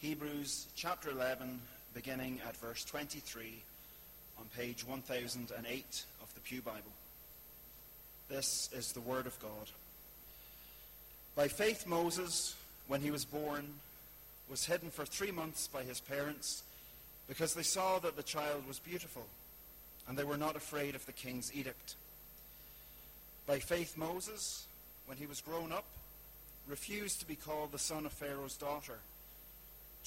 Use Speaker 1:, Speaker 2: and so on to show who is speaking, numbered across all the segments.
Speaker 1: Hebrews chapter 11, beginning at verse 23 on page 1008 of the Pew Bible. This is the Word of God. By faith, Moses, when he was born, was hidden for three months by his parents because they saw that the child was beautiful and they were not afraid of the king's edict. By faith, Moses, when he was grown up, refused to be called the son of Pharaoh's daughter,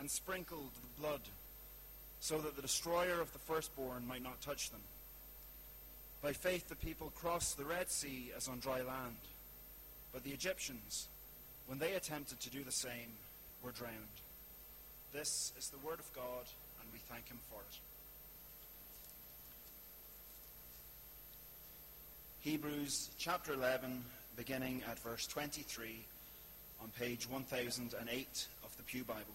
Speaker 1: and sprinkled the blood, so that the destroyer of the firstborn might not touch them. By faith the people crossed the Red Sea as on dry land, but the Egyptians, when they attempted to do the same, were drowned. This is the word of God, and we thank him for it. Hebrews chapter 11, beginning at verse 23 on page 1008 of the Pew Bible.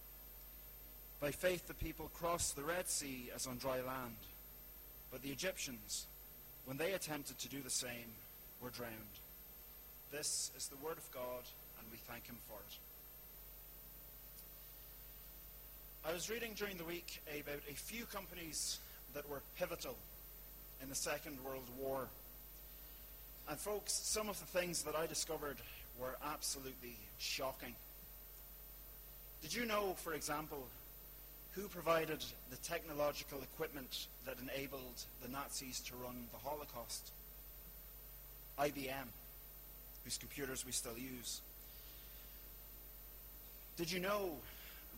Speaker 1: By faith the people crossed the Red Sea as on dry land, but the Egyptians, when they attempted to do the same, were drowned. This is the word of God, and we thank him for it. I was reading during the week about a few companies that were pivotal in the Second World War. And, folks, some of the things that I discovered were absolutely shocking. Did you know, for example, who provided the technological equipment that enabled the Nazis to run the Holocaust? IBM, whose computers we still use. Did you know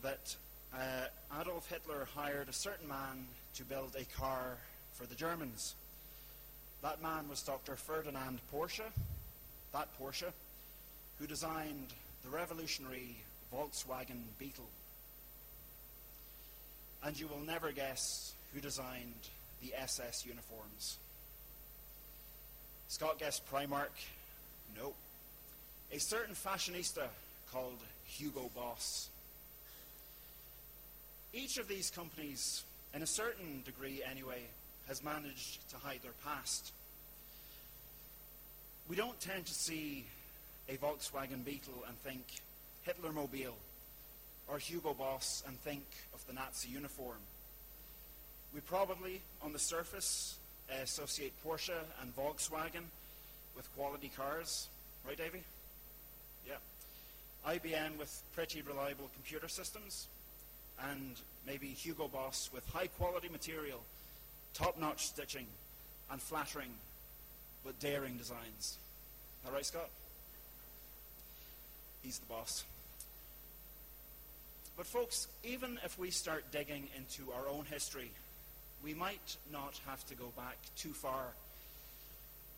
Speaker 1: that uh, Adolf Hitler hired a certain man to build a car for the Germans? That man was Dr. Ferdinand Porsche, that Porsche, who designed the revolutionary Volkswagen Beetle. And you will never guess who designed the SS uniforms. Scott guessed Primark? No. A certain fashionista called Hugo Boss. Each of these companies, in a certain degree anyway, has managed to hide their past. We don't tend to see a Volkswagen Beetle and think Hitlermobile or Hugo Boss and think of the Nazi uniform. We probably, on the surface, associate Porsche and Volkswagen with quality cars. Right, Davy? Yeah. IBM with pretty reliable computer systems, and maybe Hugo Boss with high quality material top notch stitching, and flattering but daring designs. That right, Scott? He's the boss. But, folks, even if we start digging into our own history, we might not have to go back too far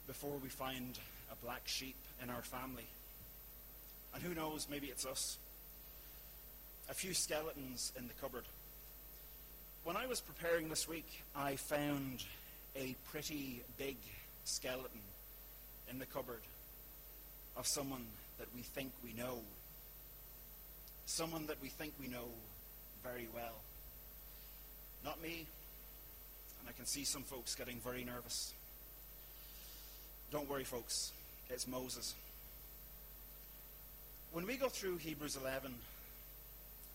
Speaker 1: before we find a black sheep in our family. And who knows, maybe it's us. A few skeletons in the cupboard when I was preparing this week, I found a pretty big skeleton in the cupboard of someone that we think we know. Someone that we think we know very well. Not me, and I can see some folks getting very nervous. Don't worry, folks, it's Moses. When we go through Hebrews 11,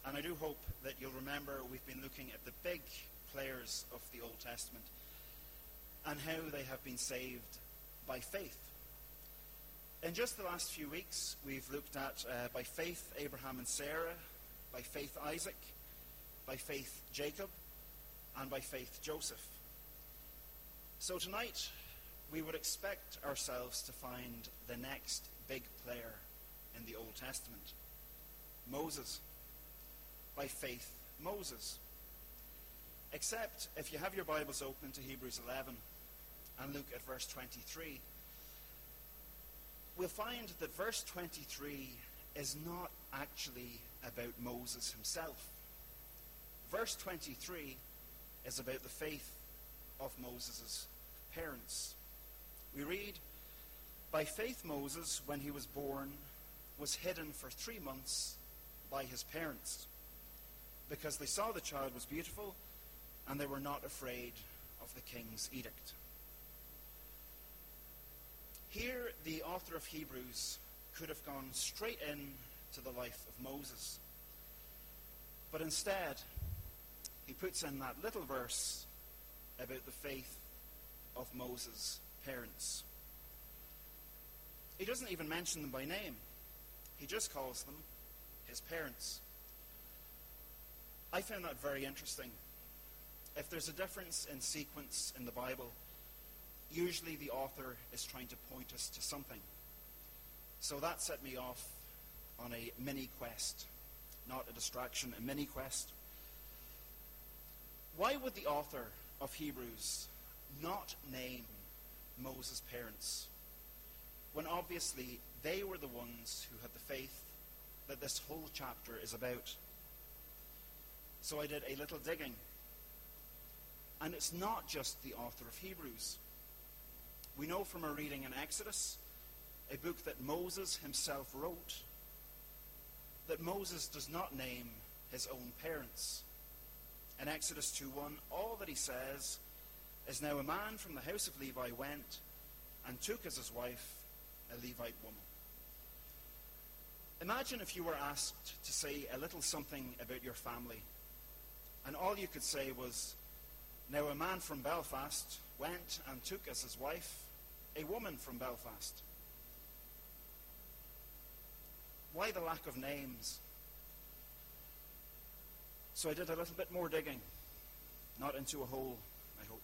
Speaker 1: and I do hope that you'll remember we've been looking at the big players of the Old Testament and how they have been saved by faith. In just the last few weeks, we've looked at uh, by faith Abraham and Sarah, by faith Isaac, by faith Jacob, and by faith Joseph. So tonight, we would expect ourselves to find the next big player in the Old Testament Moses. By faith, Moses. Except if you have your Bibles open to Hebrews 11 and look at verse 23, we'll find that verse 23 is not actually about Moses himself. Verse 23 is about the faith of Moses' parents. We read, By faith Moses, when he was born, was hidden for three months by his parents, because they saw the child was beautiful, and they were not afraid of the king's edict. Here, the author of Hebrews could have gone straight in to the life of Moses. But instead, he puts in that little verse about the faith of Moses' parents. He doesn't even mention them by name, he just calls them his parents. I found that very interesting. If there's a difference in sequence in the Bible, usually the author is trying to point us to something. So that set me off on a mini quest, not a distraction, a mini quest. Why would the author of Hebrews not name Moses' parents when obviously they were the ones who had the faith that this whole chapter is about? So I did a little digging. And it's not just the author of Hebrews. We know from our reading in Exodus, a book that Moses himself wrote, that Moses does not name his own parents. In Exodus 2:1, all that he says is now a man from the house of Levi went and took as his wife a Levite woman. Imagine if you were asked to say a little something about your family, and all you could say was, Now a man from Belfast went and took as his wife a woman from Belfast. Why the lack of names? So I did a little bit more digging, not into a hole, I hope.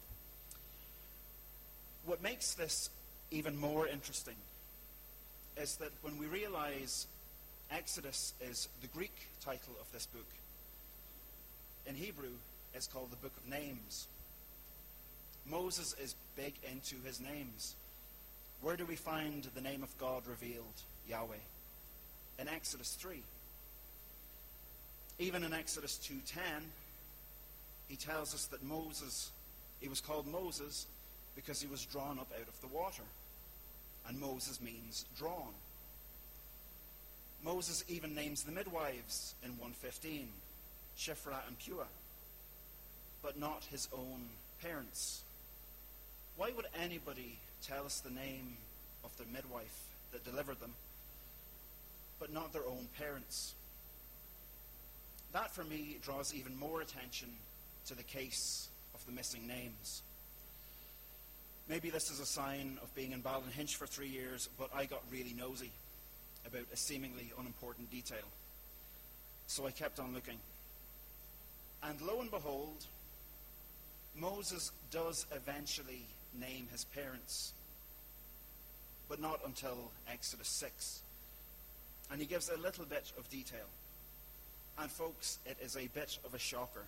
Speaker 1: What makes this even more interesting is that when we realize Exodus is the Greek title of this book, in Hebrew, it's called the Book of Names. Moses is big into his names. Where do we find the name of God revealed? Yahweh. In Exodus 3. Even in Exodus 2:10, he tells us that Moses, he was called Moses because he was drawn up out of the water. And Moses means drawn. Moses even names the midwives in 115, Shiphrah and Puah, but not his own parents. Why would anybody tell us the name of their midwife that delivered them, but not their own parents? That, for me, draws even more attention to the case of the missing names. Maybe this is a sign of being in Ballynahinch for three years, but I got really nosy about a seemingly unimportant detail. So I kept on looking. And lo and behold, Moses does eventually name his parents, but not until Exodus 6. And he gives a little bit of detail. And folks, it is a bit of a shocker.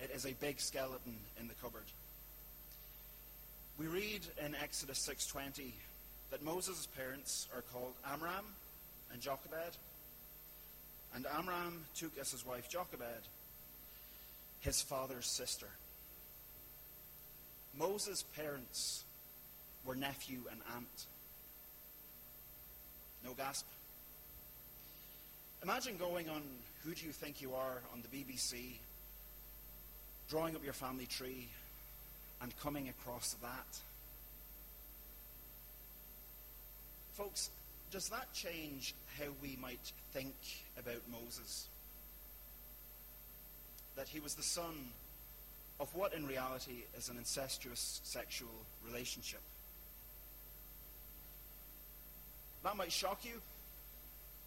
Speaker 1: It is a big skeleton in the cupboard. We read in Exodus 6:20 that Moses' parents are called Amram and Jochebed. And Amram took as his wife Jochebed, his father's sister. Moses' parents were nephew and aunt. No gasp. Imagine going on Who Do You Think You Are on the BBC, drawing up your family tree, and coming across that. Folks, does that change how we might think about Moses? That he was the son of what in reality is an incestuous sexual relationship. That might shock you,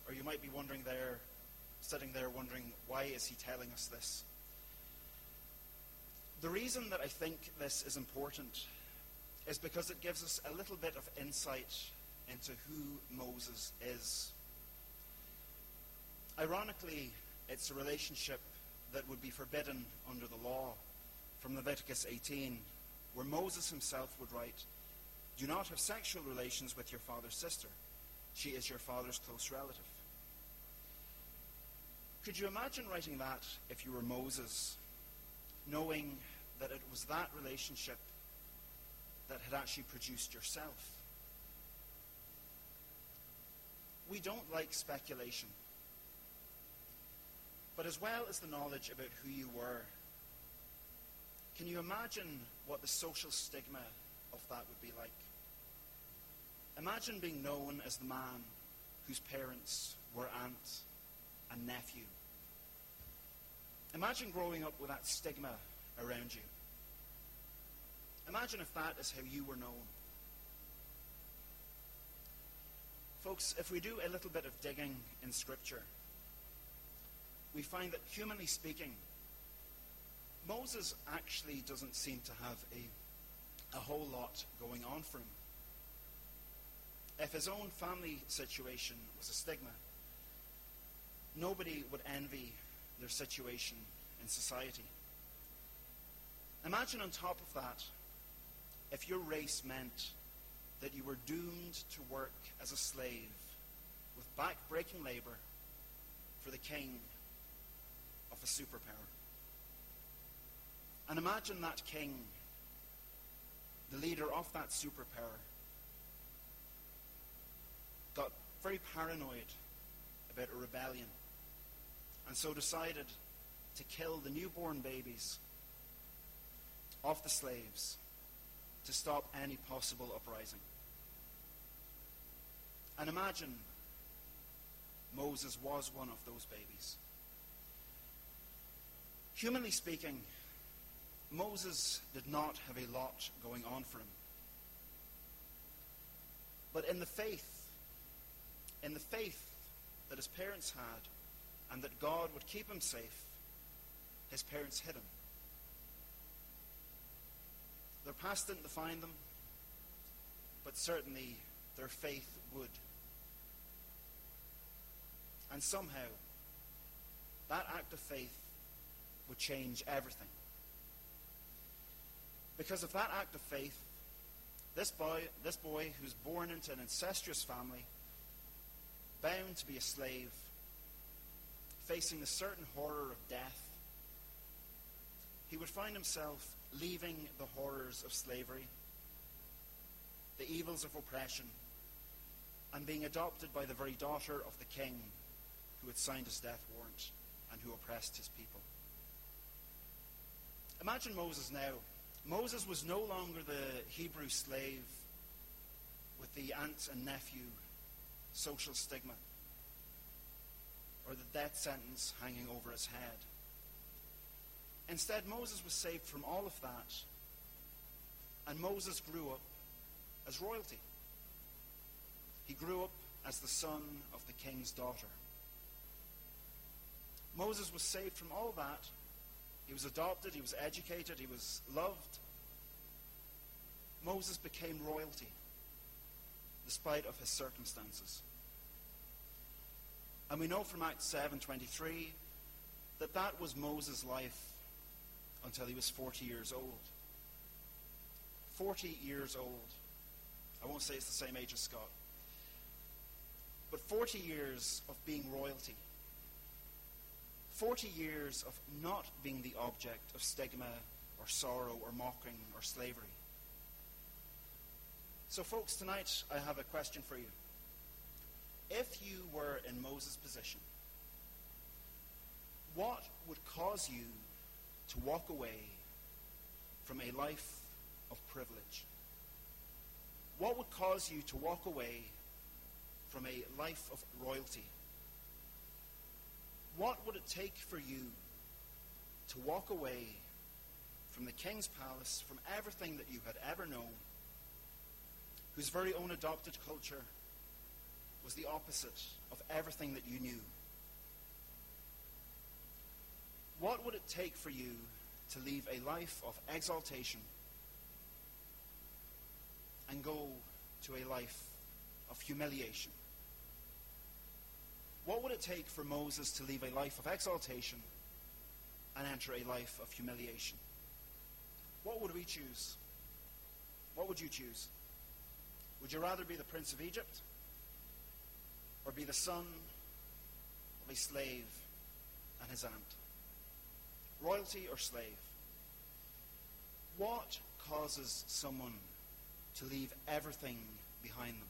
Speaker 1: or you might be wondering there, sitting there wondering, why is he telling us this? The reason that I think this is important is because it gives us a little bit of insight into who Moses is. Ironically, it's a relationship that would be forbidden under the law from Leviticus 18, where Moses himself would write, Do not have sexual relations with your father's sister. She is your father's close relative. Could you imagine writing that if you were Moses, knowing that it was that relationship that had actually produced yourself? We don't like speculation. But as well as the knowledge about who you were, can you imagine what the social stigma of that would be like? Imagine being known as the man whose parents were aunt and nephew. Imagine growing up with that stigma around you. Imagine if that is how you were known. Folks, if we do a little bit of digging in Scripture, we find that humanly speaking, Moses actually doesn't seem to have a, a whole lot going on for him. If his own family situation was a stigma, nobody would envy their situation in society. Imagine on top of that, if your race meant that you were doomed to work as a slave with back-breaking labor for the king of a superpower. And imagine that king, the leader of that superpower, got very paranoid about a rebellion and so decided to kill the newborn babies of the slaves to stop any possible uprising. And imagine Moses was one of those babies. Humanly speaking, Moses did not have a lot going on for him. But in the faith, in the faith that his parents had and that God would keep him safe, his parents hid him. Their past didn't define them, but certainly their faith would. And somehow, that act of faith would change everything. Because of that act of faith, this boy, this boy who's born into an incestuous family, bound to be a slave, facing the certain horror of death, he would find himself leaving the horrors of slavery, the evils of oppression, and being adopted by the very daughter of the king who had signed his death warrant and who oppressed his people. Imagine Moses now. Moses was no longer the Hebrew slave with the aunt and nephew social stigma or the death sentence hanging over his head. Instead, Moses was saved from all of that. And Moses grew up as royalty. He grew up as the son of the king's daughter. Moses was saved from all that. He was adopted, he was educated, he was loved. Moses became royalty despite of his circumstances. And we know from Acts 7:23 that that was Moses' life until he was 40 years old. 40 years old. I won't say it's the same age as Scott. But 40 years of being royalty. 40 years of not being the object of stigma or sorrow or mocking or slavery. So, folks, tonight I have a question for you. If you were in Moses' position, what would cause you to walk away from a life of privilege? What would cause you to walk away from a life of royalty? What would it take for you to walk away from the king's palace, from everything that you had ever known, whose very own adopted culture was the opposite of everything that you knew? What would it take for you to leave a life of exaltation and go to a life of humiliation? What would it take for Moses to leave a life of exaltation and enter a life of humiliation? What would we choose? What would you choose? Would you rather be the prince of Egypt or be the son of a slave and his aunt? Royalty or slave? What causes someone to leave everything behind them?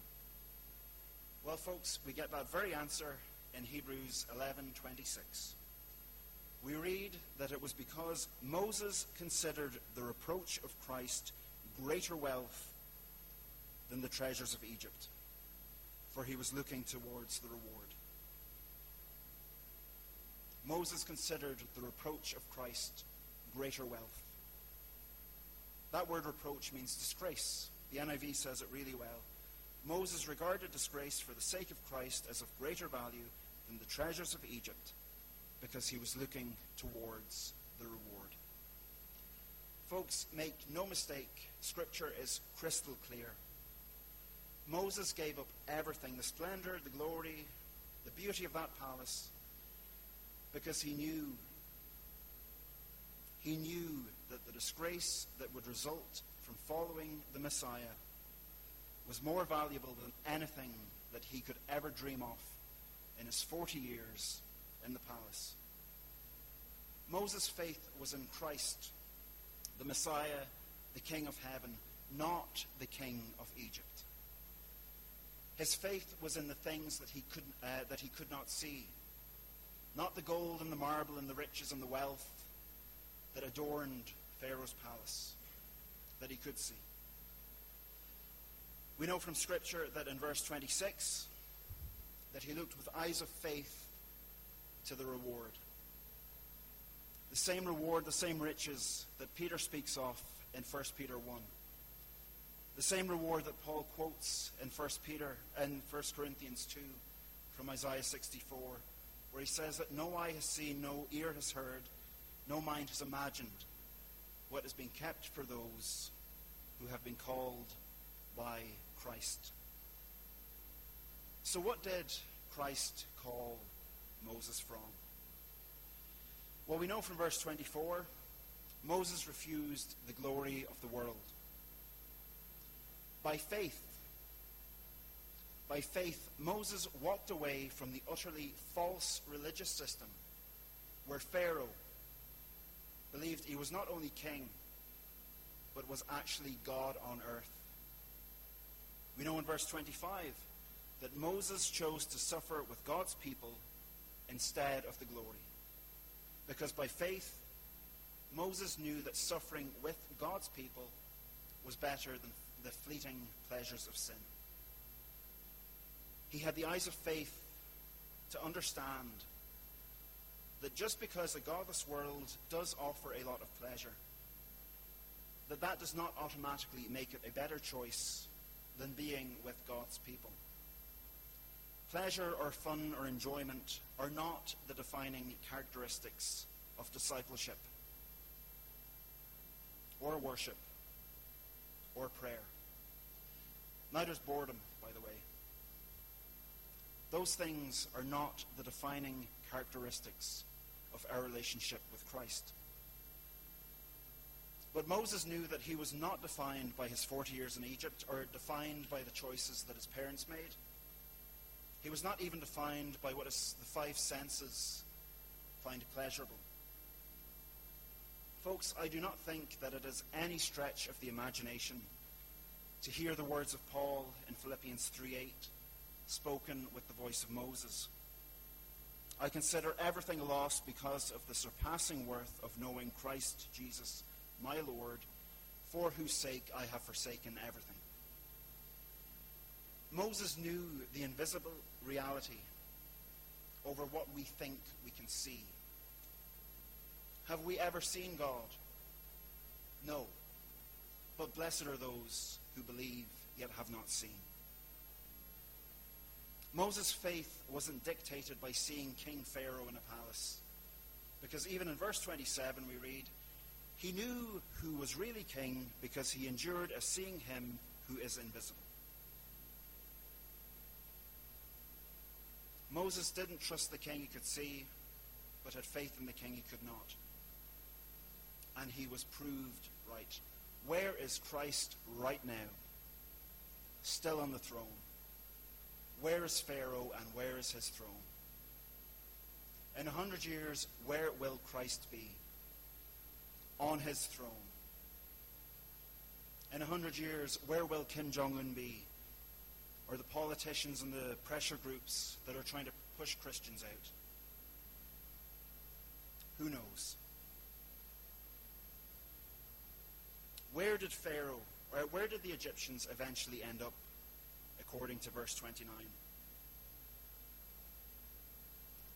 Speaker 1: Well, folks, we get that very answer in Hebrews 11:26. We read that it was because Moses considered the reproach of Christ greater wealth than the treasures of Egypt, for he was looking towards the reward. Moses considered the reproach of Christ greater wealth. That word reproach means disgrace. The NIV says it really well. Moses regarded disgrace for the sake of Christ as of greater value than the treasures of Egypt because he was looking towards the reward. Folks, make no mistake, Scripture is crystal clear. Moses gave up everything the splendor, the glory, the beauty of that palace because he knew he knew that the disgrace that would result from following the Messiah was more valuable than anything that he could ever dream of in his 40 years in the palace. Moses' faith was in Christ, the Messiah, the King of heaven, not the King of Egypt. His faith was in the things that he could, uh, that he could not see, not the gold and the marble and the riches and the wealth that adorned Pharaoh's palace that he could see. We know from Scripture that in verse 26 that he looked with eyes of faith to the reward. The same reward, the same riches that Peter speaks of in 1 Peter 1. The same reward that Paul quotes in 1 Peter and 1 Corinthians 2 from Isaiah 64, where he says that no eye has seen, no ear has heard, no mind has imagined what has been kept for those who have been called by Christ. So, what did Christ call Moses from? Well, we know from verse 24 Moses refused the glory of the world. By faith, by faith, Moses walked away from the utterly false religious system where Pharaoh believed he was not only king, but was actually God on earth. We know in verse 25 that Moses chose to suffer with God's people instead of the glory. Because by faith, Moses knew that suffering with God's people was better than the fleeting pleasures of sin. He had the eyes of faith to understand that just because a godless world does offer a lot of pleasure, that that does not automatically make it a better choice than being with God's people. Pleasure or fun or enjoyment are not the defining characteristics of discipleship or worship or prayer. Neither is boredom, by the way. Those things are not the defining characteristics of our relationship with Christ. But Moses knew that he was not defined by his 40 years in Egypt or defined by the choices that his parents made. He was not even defined by what the five senses find pleasurable. Folks, I do not think that it is any stretch of the imagination to hear the words of Paul in Philippians 3:8, spoken with the voice of Moses. I consider everything lost because of the surpassing worth of knowing Christ Jesus my Lord, for whose sake I have forsaken everything. Moses knew the invisible reality over what we think we can see. Have we ever seen God? No. But blessed are those who believe yet have not seen. Moses' faith wasn't dictated by seeing King Pharaoh in a palace. Because even in verse 27 we read, He knew who was really king because he endured as seeing him who is invisible. Moses didn't trust the king he could see, but had faith in the king he could not. And he was proved right. Where is Christ right now? Still on the throne. Where is Pharaoh and where is his throne? In a hundred years, where will Christ be? On his throne. In a hundred years, where will Kim Jong un be? Or the politicians and the pressure groups that are trying to push Christians out? Who knows? Where did Pharaoh, or where did the Egyptians eventually end up, according to verse 29?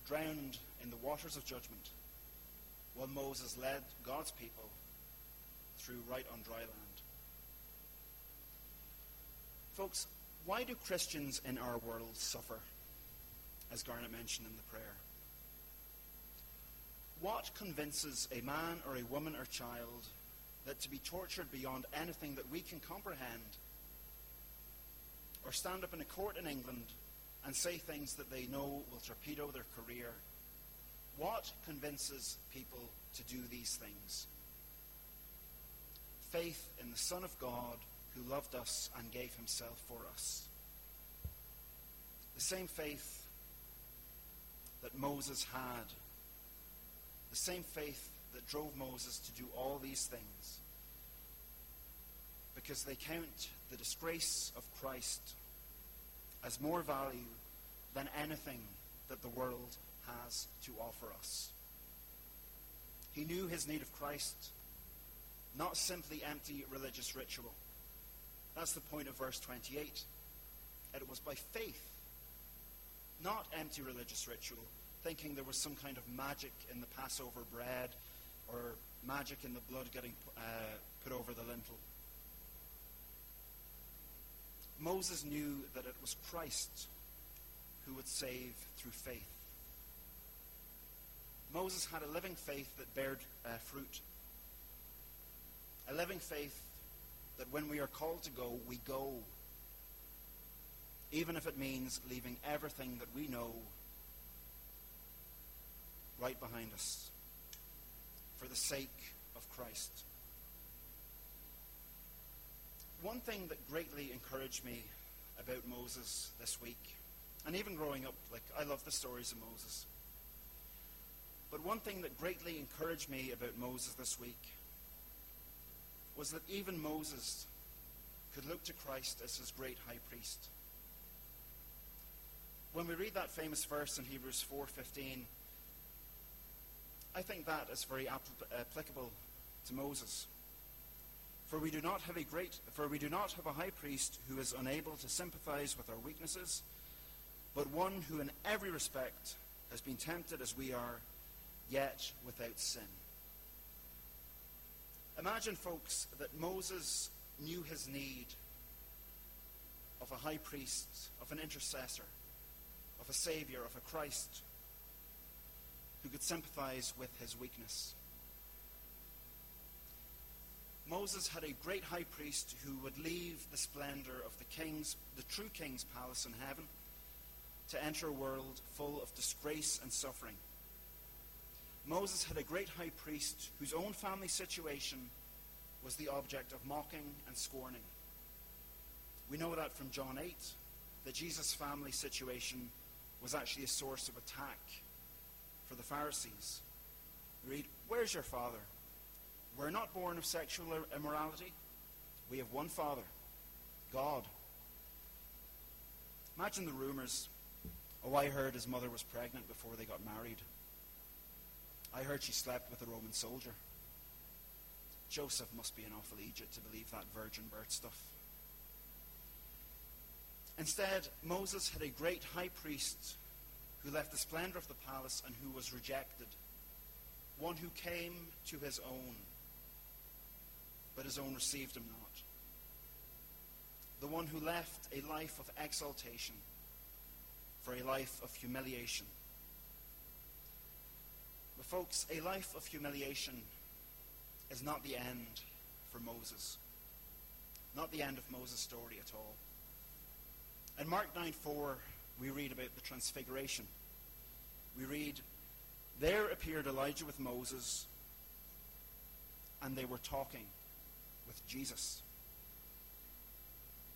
Speaker 1: Drowned in the waters of judgment, while Moses led God's people through right on dry land. Folks, why do Christians in our world suffer, as Garnet mentioned in the prayer? What convinces a man or a woman or child that to be tortured beyond anything that we can comprehend, or stand up in a court in England and say things that they know will torpedo their career, what convinces people to do these things? Faith in the Son of God who loved us and gave himself for us. The same faith that Moses had, the same faith that drove Moses to do all these things, because they count the disgrace of Christ as more value than anything that the world has to offer us. He knew his need of Christ, not simply empty religious ritual. That's the point of verse 28. And it was by faith, not empty religious ritual, thinking there was some kind of magic in the Passover bread or magic in the blood getting uh, put over the lintel. Moses knew that it was Christ who would save through faith. Moses had a living faith that bared uh, fruit. A living faith that when we are called to go, we go. Even if it means leaving everything that we know right behind us for the sake of Christ. One thing that greatly encouraged me about Moses this week, and even growing up, like I love the stories of Moses. But one thing that greatly encouraged me about Moses this week was that even Moses could look to Christ as his great high priest. When we read that famous verse in Hebrews 4:15, I think that is very uh, applicable to Moses. For we do not have a great for we do not have a high priest who is unable to sympathize with our weaknesses, but one who in every respect has been tempted as we are, yet without sin. Imagine, folks, that Moses knew his need of a high priest, of an intercessor, of a savior, of a Christ who could sympathize with his weakness. Moses had a great high priest who would leave the splendor of the king's, the true king's palace in heaven to enter a world full of disgrace and suffering. Moses had a great high priest whose own family situation was the object of mocking and scorning. We know that from John 8, that Jesus' family situation was actually a source of attack for the Pharisees. read, Where's your father? We're not born of sexual immorality. We have one Father, God. Imagine the rumors. Oh, I heard his mother was pregnant before they got married. I heard she slept with a Roman soldier. Joseph must be an awful Egypt to believe that virgin birth stuff. Instead, Moses had a great high priest who left the splendor of the palace and who was rejected, one who came to his own, but his own received him not, the one who left a life of exaltation for a life of humiliation. But, folks, a life of humiliation is not the end for Moses. Not the end of Moses' story at all. In Mark 9 4, we read about the transfiguration. We read, There appeared Elijah with Moses, and they were talking with Jesus.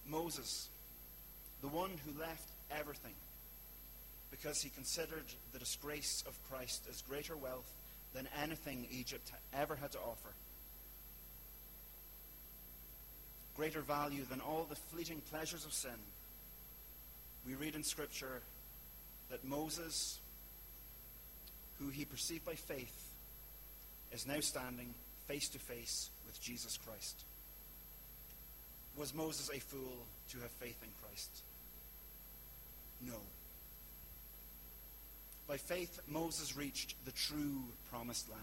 Speaker 1: Moses, the one who left everything because he considered the disgrace of Christ as greater wealth than anything Egypt ever had to offer. Greater value than all the fleeting pleasures of sin. We read in Scripture that Moses, who he perceived by faith, is now standing face to face with Jesus Christ. Was Moses a fool to have faith in Christ? No. By faith, Moses reached the true promised land.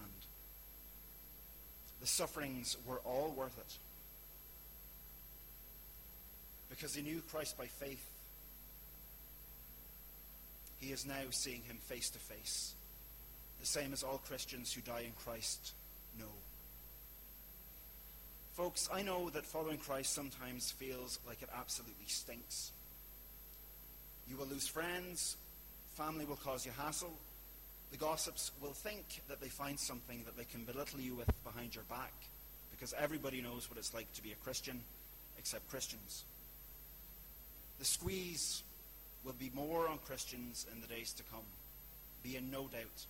Speaker 1: The sufferings were all worth it. Because he knew Christ by faith, he is now seeing him face to face, the same as all Christians who die in Christ know. Folks, I know that following Christ sometimes feels like it absolutely stinks. You will lose friends, family will cause you hassle, the gossips will think that they find something that they can belittle you with behind your back, because everybody knows what it's like to be a Christian, except Christians. The squeeze will be more on Christians in the days to come, be in no doubt.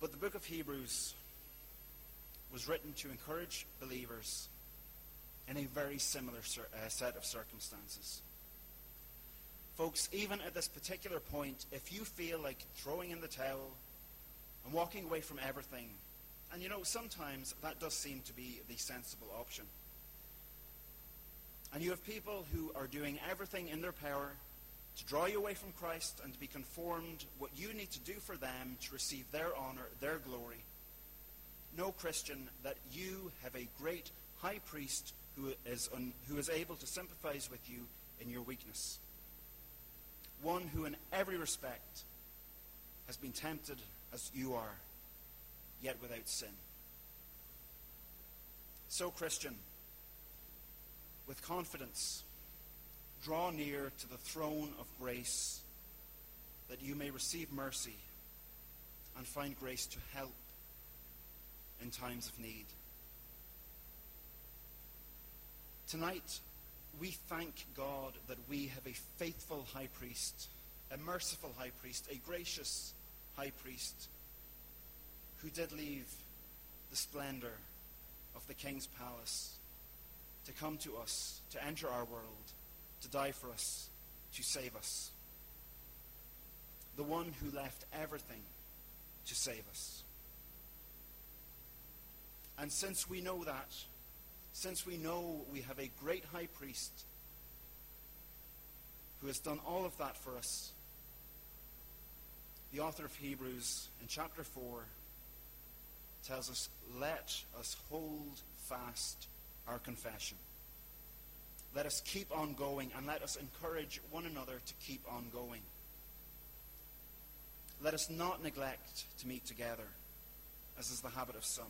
Speaker 1: But the book of Hebrews was written to encourage believers in a very similar uh, set of circumstances. Folks, even at this particular point, if you feel like throwing in the towel and walking away from everything, and you know, sometimes that does seem to be the sensible option. And you have people who are doing everything in their power to draw you away from Christ and to be conformed what you need to do for them to receive their honor, their glory. Know, Christian, that you have a great high priest who is, un, who is able to sympathize with you in your weakness. One who, in every respect, has been tempted as you are, yet without sin. So, Christian, with confidence, draw near to the throne of grace that you may receive mercy and find grace to help in times of need. Tonight, we thank God that we have a faithful high priest, a merciful high priest, a gracious high priest who did leave the splendor of the king's palace to come to us, to enter our world, to die for us, to save us. The one who left everything to save us. And since we know that, since we know we have a great high priest who has done all of that for us, the author of Hebrews in chapter 4 tells us, let us hold fast our confession. Let us keep on going and let us encourage one another to keep on going. Let us not neglect to meet together, as is the habit of some,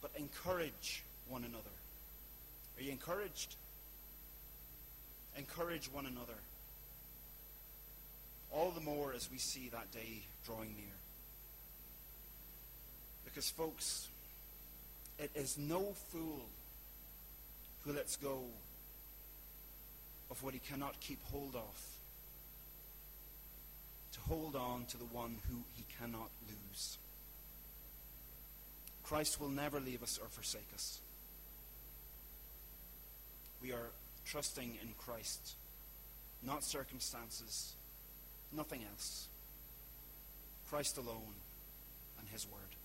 Speaker 1: but encourage one another. Are you encouraged? Encourage one another. All the more as we see that day drawing near. Because, folks, it is no fool who lets go of what he cannot keep hold of to hold on to the one who he cannot lose. Christ will never leave us or forsake us. We are trusting in Christ, not circumstances, nothing else. Christ alone and his word.